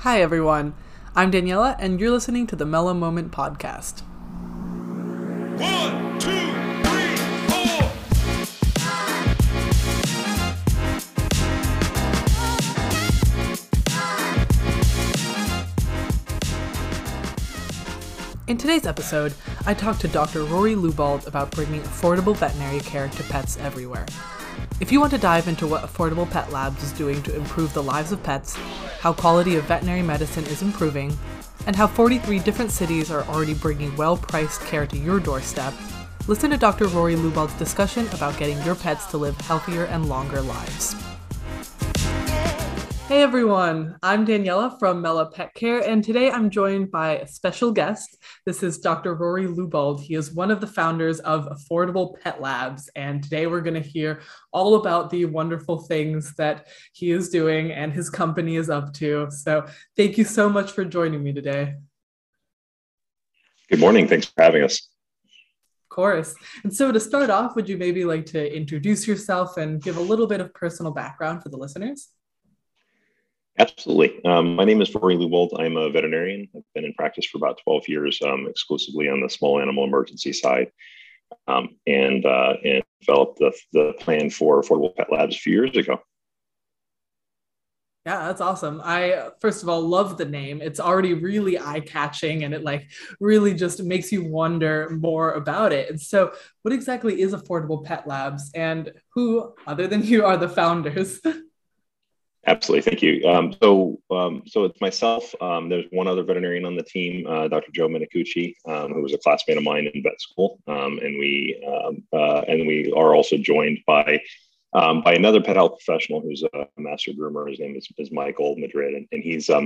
Hi, everyone. I'm Daniela, and you're listening to the Mela Moment Podcast. One, two, three, four. In today's episode, I talked to Dr. Rory Lubald about bringing affordable veterinary care to pets everywhere. If you want to dive into what Affordable Pet Labs is doing to improve the lives of pets, how quality of veterinary medicine is improving, and how 43 different cities are already bringing well priced care to your doorstep, listen to Dr. Rory Lubald's discussion about getting your pets to live healthier and longer lives. Hey everyone, I'm Daniela from Mela Pet Care, and today I'm joined by a special guest. This is Dr. Rory Lubald. He is one of the founders of Affordable Pet Labs, and today we're going to hear all about the wonderful things that he is doing and his company is up to. So, thank you so much for joining me today. Good morning. Thanks for having us. Of course. And so, to start off, would you maybe like to introduce yourself and give a little bit of personal background for the listeners? Absolutely. Um, my name is Rory Lewald. I'm a veterinarian. I've been in practice for about 12 years, um, exclusively on the small animal emergency side, um, and uh, and developed the, the plan for Affordable Pet Labs a few years ago. Yeah, that's awesome. I first of all love the name. It's already really eye-catching and it like really just makes you wonder more about it. And so, what exactly is Affordable Pet Labs and who other than you are the founders? Absolutely, thank you. Um, so, um, so it's myself. Um, there's one other veterinarian on the team, uh, Dr. Joe Minicucci, um, who was a classmate of mine in vet school, um, and we um, uh, and we are also joined by by another pet health professional who's a master groomer. His name is, is Michael Madrid, and, and he's uh,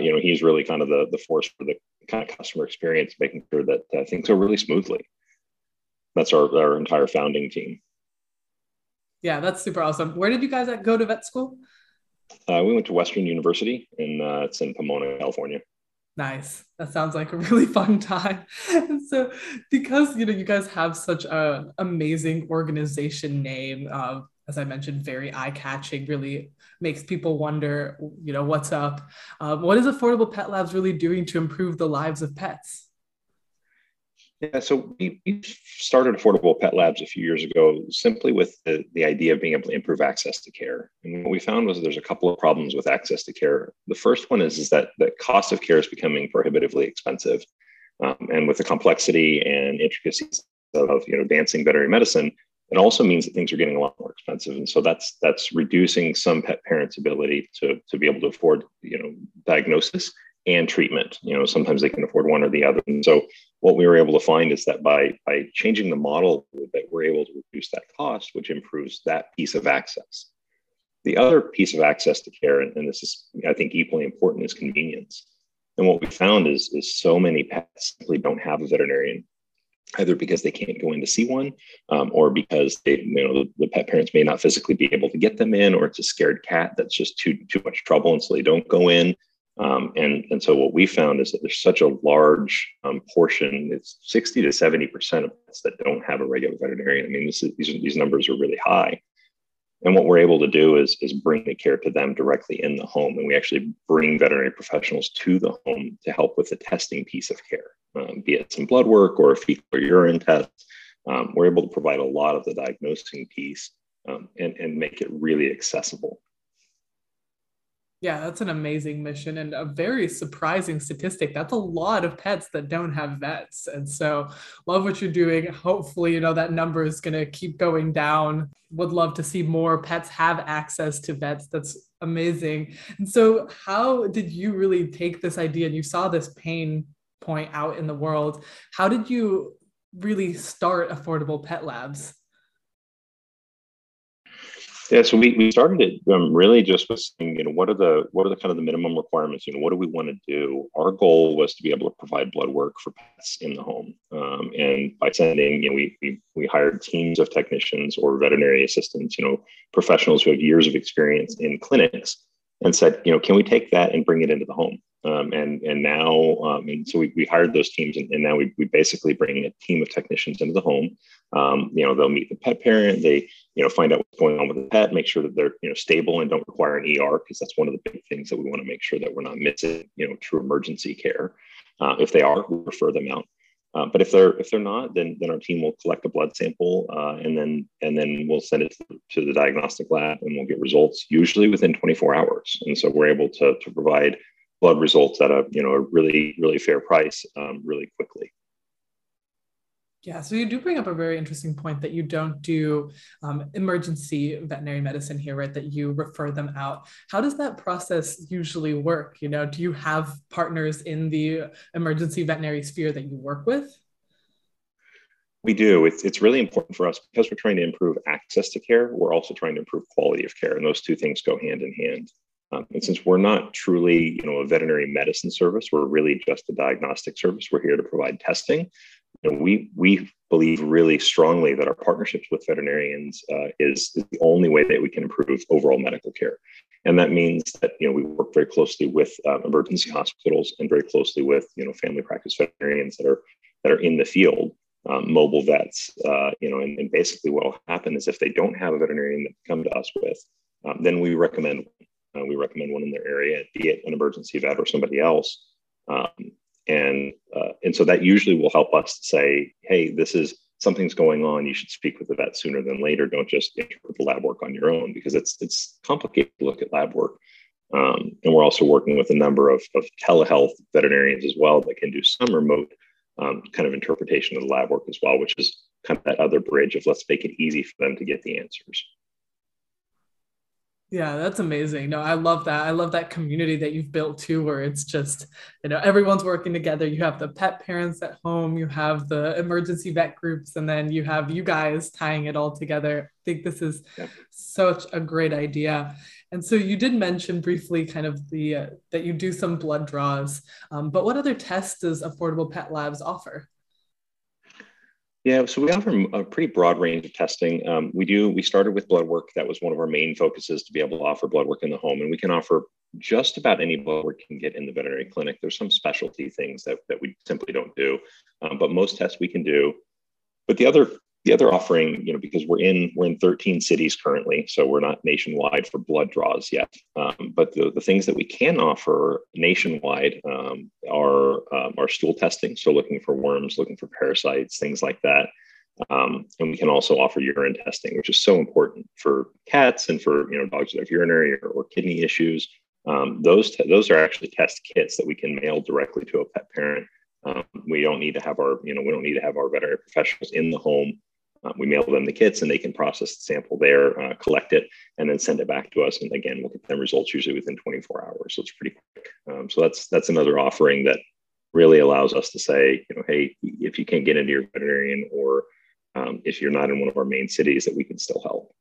you know he's really kind of the the force for the kind of customer experience, making sure that things go really smoothly. That's our our entire founding team. Yeah, that's super awesome. Where did you guys go to vet school? Uh, we went to Western University, and uh, it's in Pomona, California. Nice. That sounds like a really fun time. So, because you know you guys have such an amazing organization name, uh, as I mentioned, very eye-catching, really makes people wonder, you know, what's up. Um, what is Affordable Pet Labs really doing to improve the lives of pets? Yeah, so we, we, started Affordable Pet Labs a few years ago simply with the, the idea of being able to improve access to care. And what we found was there's a couple of problems with access to care. The first one is, is that the cost of care is becoming prohibitively expensive. Um, and with the complexity and intricacies of you know advancing veterinary medicine, it also means that things are getting a lot more expensive. And so that's that's reducing some pet parents' ability to, to be able to afford you know diagnosis and treatment. You know, sometimes they can afford one or the other. And so what we were able to find is that by by changing the model that we're able to reduce that cost, which improves that piece of access. The other piece of access to care, and, this is I think equally important, is convenience. And what we found is, is so many pets simply don't have a veterinarian, either because they can't go in to see one, um, or because they, you know, the, the, pet parents may not physically be able to get them in, or it's a scared cat that's just too too much trouble, and so they don't go in. Um, and, and so what we found is that there's such a large um, portion, it's 60 to 70% of pets that don't have a regular veterinarian. I mean, is, these, these numbers are really high. And what we're able to do is, is bring the care to them directly in the home. And we actually bring veterinary professionals to the home to help with the testing piece of care, um, be it some blood work or a fecal or urine test. Um, we're able to provide a lot of the diagnosing piece um, and, and make it really accessible. Yeah, that's an amazing mission and a very surprising statistic. That's a lot of pets that don't have vets. And so, love what you're doing. Hopefully, you know, that number is going to keep going down. Would love to see more pets have access to vets. That's amazing. And so, how did you really take this idea and you saw this pain point out in the world? How did you really start Affordable Pet Labs? Yeah, so we, we started it um, really just with saying, you know, what are the what are the kind of the minimum requirements? You know, what do we want to do? Our goal was to be able to provide blood work for pets in the home, um, and by sending, you know, we, we we hired teams of technicians or veterinary assistants, you know, professionals who have years of experience in clinics, and said, you know, can we take that and bring it into the home? Um, and and now um, and so we, we hired those teams and, and, now we, we basically bring a team of technicians into the home um, you know they'll meet the pet parent they you know, find out what's going on with the pet, make sure that they're, you know, stable and don't require an ER, because that's one of the big things that we want to make sure that we're not missing, you know, true emergency care. Uh, if they are, we refer them out. Uh, but if they're if they're not, then then our team will collect a blood sample uh, and then and then we'll send it to, the diagnostic lab and we'll get results usually within 24 hours. And so we're able to to provide blood results at a you know a really really fair price um, really quickly. Yeah, so you do bring up a very interesting point that you don't do um, emergency veterinary medicine here, right? That you refer them out. How does that process usually work? You know, do you have partners in the emergency veterinary sphere that you work with? We do. It's, it's really important for us because we're trying to improve access to care. We're also trying to improve quality of care, and those two things go hand in hand. Um, and since we're not truly, you know, a veterinary medicine service, we're really just a diagnostic service. We're here to provide testing know, we we believe really strongly that our partnerships with veterinarians uh, is, is, the only way that we can improve overall medical care, and that means that you know we work very closely with uh, emergency hospitals and very closely with you know family practice veterinarians that are that are in the field, um, mobile vets. Uh, you know, and, and, basically what will happen is if they don't have a veterinarian that come to us with, um, then we recommend uh, we recommend one in their area, be it an emergency vet or somebody else. Um, and uh, and so that usually will help us to say hey this is something's going on. You should speak with the vet sooner than later. Don't just interpret the lab work on your own because it's it's complicated to look at lab work. Um, and we're also working with a number of, of telehealth veterinarians as well that can do some remote um, kind of interpretation of the lab work as well which is kind of that other bridge of let's make it easy for them to get the answers yeah, that's amazing. No, I love that. I love that community that you've built too, where it's just, you know, everyone's working together. You have the pet parents at home, you have the emergency vet groups, and then you have you guys tying it all together. I think this is yeah. such a great idea. And so you did mention briefly kind of the uh, that you do some blood draws, um, but what other tests does Affordable Pet Labs offer? Yeah, so we offer a pretty broad range of testing. Um, we do. We started with blood work. That was one of our main focuses to be able to offer blood work in the home, and we can offer just about any blood work can get in the veterinary clinic. There's some specialty things that that we simply don't do, um, but most tests we can do. But the other the other offering, you know, because we're in we're in 13 cities currently, so we're not nationwide for blood draws yet. Um, but the, the things that we can offer nationwide um, are um, are stool testing, so looking for worms, looking for parasites, things like that. Um, and we can also offer urine testing, which is so important for cats and for you know dogs that have urinary or, or kidney issues. Um, those te- those are actually test kits that we can mail directly to a pet parent. Um, we don't need to have our you know we don't need to have our veterinary professionals in the home we mail them the kits and they can process the sample there, uh, collect it, and then send it back to us. And again, we'll get them results usually within 24 hours. So it's pretty quick. Um, so that's that's another offering that really allows us to say, you know, hey, if you can't get into your veterinarian or um, if you're not in one of our main cities, that we can still help.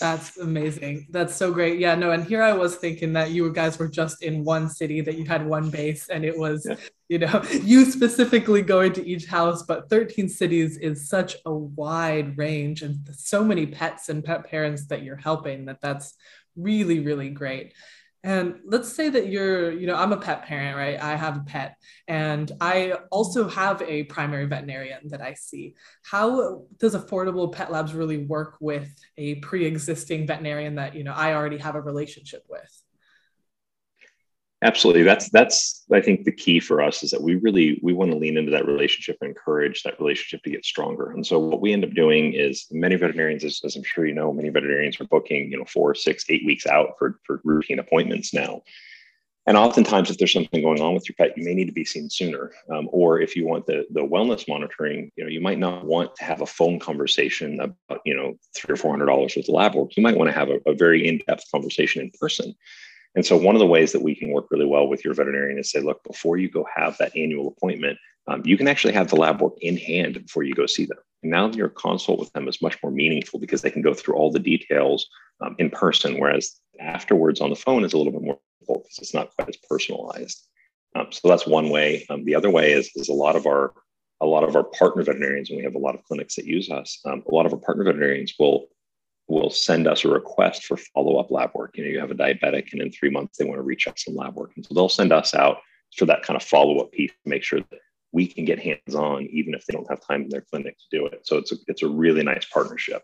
That's amazing. That's so great. Yeah, no, and here I was thinking that you guys were just in one city, that you had one base, and it was, yeah. you know, you specifically going to each house, but 13 cities is such a wide range and so many pets and pet parents that you're helping that that's really, really great. And let's say that you're, you know, I'm a pet parent, right? I have a pet and I also have a primary veterinarian that I see. How does Affordable Pet Labs really work with a pre existing veterinarian that, you know, I already have a relationship with? Absolutely. That's that's I think the key for us is that we really we want to lean into that relationship and encourage that relationship to get stronger. And so what we end up doing is many veterinarians, as, as I'm sure you know, many veterinarians are booking, you know, four, six, eight weeks out for, for routine appointments now. And oftentimes, if there's something going on with your pet, you may need to be seen sooner. Um, or if you want the the wellness monitoring, you know, you might not want to have a phone conversation about, you know, three or four hundred dollars with the lab work. You might want to have a, a very in depth conversation in person. And so, one of the ways that we can work really well with your veterinarian is say, look, before you go have that annual appointment, um, you can actually have the lab work in hand before you go see them. And now your consult with them is much more meaningful because they can go through all the details um, in person, whereas afterwards on the phone is a little bit more difficult because it's not quite as personalized. Um, so that's one way. Um, the other way is, is a lot of our a lot of our partner veterinarians, and we have a lot of clinics that use us. Um, a lot of our partner veterinarians will will send us a request for follow-up lab work. You know, you have a diabetic and in three months they want to recheck some lab work. And so they'll send us out for that kind of follow-up piece make sure that we can get hands-on even if they don't have time in their clinic to do it. So it's a, it's a really nice partnership.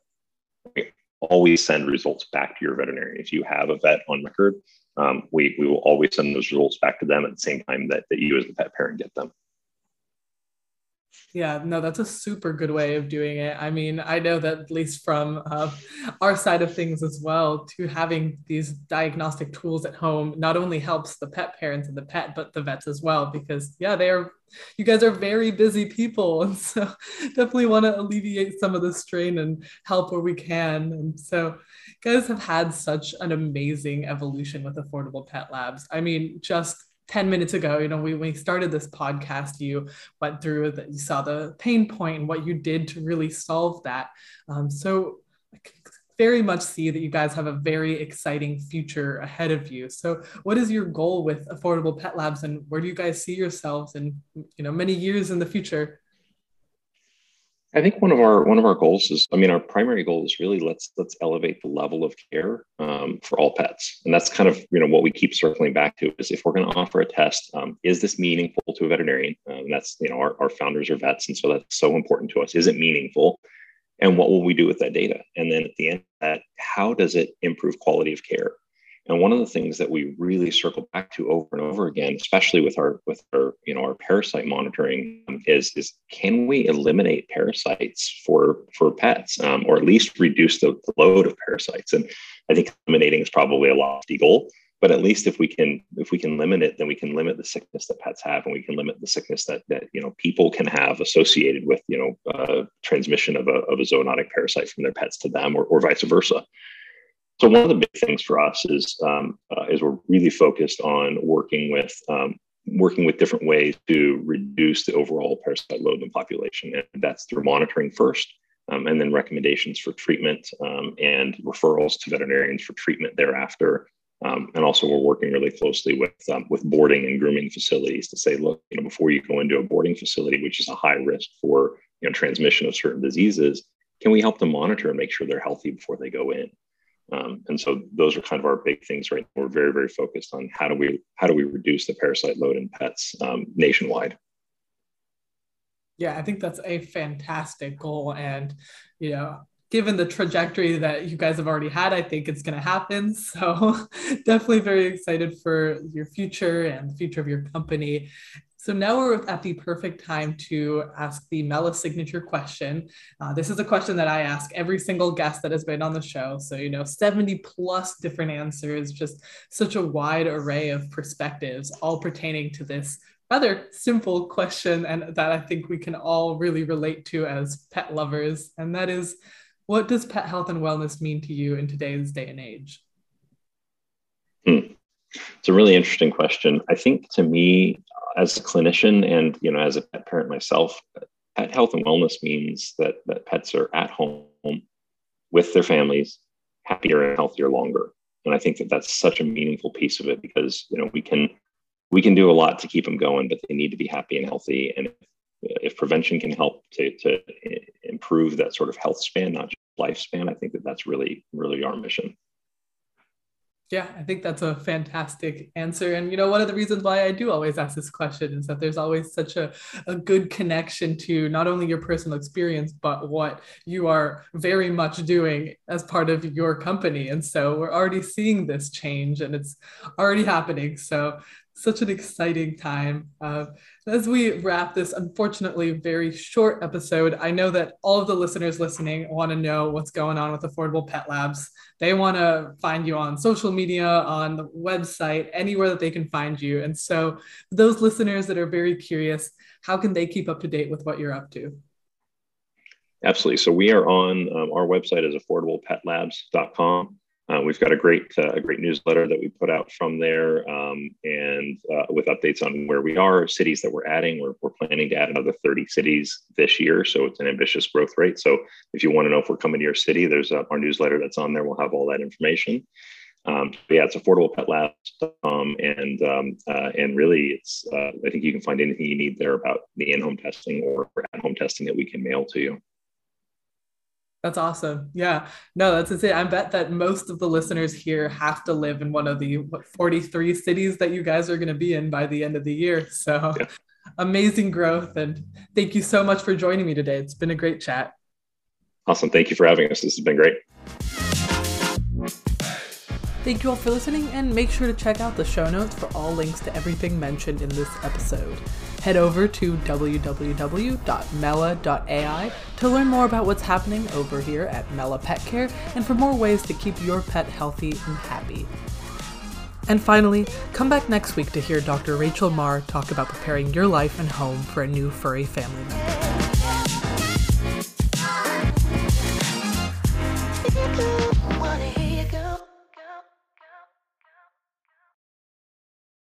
We always send results back to your veterinarian. If you have a vet on record, um, we, we will always send those results back to them at the same time that, that you as the pet parent get them. Yeah, no, that's a super good way of doing it. I mean, I know that at least from uh, our side of things as well, to having these diagnostic tools at home not only helps the pet parents and the pet, but the vets as well, because yeah, they are, you guys are very busy people. And so definitely want to alleviate some of the strain and help where we can. And so guys have had such an amazing evolution with affordable pet labs. I mean, just 10 minutes ago, you know, we, we started this podcast, you went through that, you saw the pain point and what you did to really solve that. Um, so I can very much see that you guys have a very exciting future ahead of you. So what is your goal with affordable pet labs and where do you guys see yourselves in, you know, many years in the future? I think one of our one of our goals is, I mean, our primary goal is really let's let's elevate the level of care um, for all pets, and that's kind of you know what we keep circling back to is if we're going to offer a test, um, is this meaningful to a veterinarian? Um, that's you know our, our founders are vets, and so that's so important to us. Is it meaningful? And what will we do with that data? And then at the end that, how does it improve quality of care? And one of the things that we really circle back to over and over again, especially with our with our you know our parasite monitoring, um, is is can we eliminate parasites for for pets, um, or at least reduce the, the, load of parasites? And I think eliminating is probably a lofty goal, but at least if we can if we can limit it, then we can limit the sickness that pets have, and we can limit the sickness that that you know people can have associated with you know uh, transmission of a of a zoonotic parasite from their pets to them, or, or vice versa. So one of the big things for us is um, uh, is we're really focused on working with um, working with different ways to reduce the overall parasite load in the population, and that's through monitoring first, um, and then recommendations for treatment um, and referrals to veterinarians for treatment thereafter. Um, and also, we're working really closely with um, with boarding and grooming facilities to say, look, you know, before you go into a boarding facility, which is a high risk for you know transmission of certain diseases, can we help them monitor and make sure they're healthy before they go in? Um, and so those are kind of our big things right now. We're very, very focused on how do we how do we reduce the parasite load in pets um, nationwide. Yeah, I think that's a fantastic goal. And, you know, given the trajectory that you guys have already had, I think it's going to happen. So definitely very excited for your future and the future of your company. So now we're at the perfect time to ask the Mela signature question. Uh, this is a question that I ask every single guest that has been on the show. So, you know, 70 plus different answers, just such a wide array of perspectives, all pertaining to this rather simple question and that I think we can all really relate to as pet lovers. And that is, what does pet health and wellness mean to you in today's day and age? Hmm. It's a really interesting question. I think to me, as a clinician and you know as a pet parent myself pet health and wellness means that that pets are at home with their families happier and healthier longer. And i think that that's such a meaningful piece of it because you know we can we can do a lot to keep them going but they need to be happy and healthy. And if, prevention can help to, to improve that sort of health span not just lifespan i think that that's really really our mission yeah, I think that's a fantastic answer. And, you know, one of the reasons why I do always ask this question is that there's always such a, a good connection to not only your personal experience, but what you are very much doing as part of your company. And so we're already seeing this change and it's already happening. So such an exciting time. Uh, as we wrap this, unfortunately, very short episode, I know that all of the listeners listening want to know what's going on with Affordable Pet Labs. They want to find you on social media, on the website, anywhere that they can find you. And so, those listeners that are very curious, how can they keep up to date with what you're up to? Absolutely. So, we are on um, our website is affordablepetlabs.com. Uh, we've got a great uh, a great newsletter that we put out from there, um, and uh, with updates on where we are, cities that we're adding. We're, we're planning to add another 30 cities this year, so it's an ambitious growth rate. So if you want to know if we're coming to your city, there's our newsletter that's on there. We'll have all that information. Um, yeah, it's affordablepetLabs, and um, uh, and really, it's uh, I think you can find anything you need there about the in-home testing or at-home testing that we can mail to you. That's awesome. Yeah. No, that's it. I bet that most of the listeners here have to live in one of the what, 43 cities that you guys are going to be in by the end of the year. So yeah. amazing growth. And thank you so much for joining me today. It's been a great chat. Awesome. Thank you for having us. This has been great. Thank you all for listening, and make sure to check out the show notes for all links to everything mentioned in this episode. Head over to www.mela.ai to learn more about what's happening over here at Mela Pet Care and for more ways to keep your pet healthy and happy. And finally, come back next week to hear Dr. Rachel Marr talk about preparing your life and home for a new furry family member.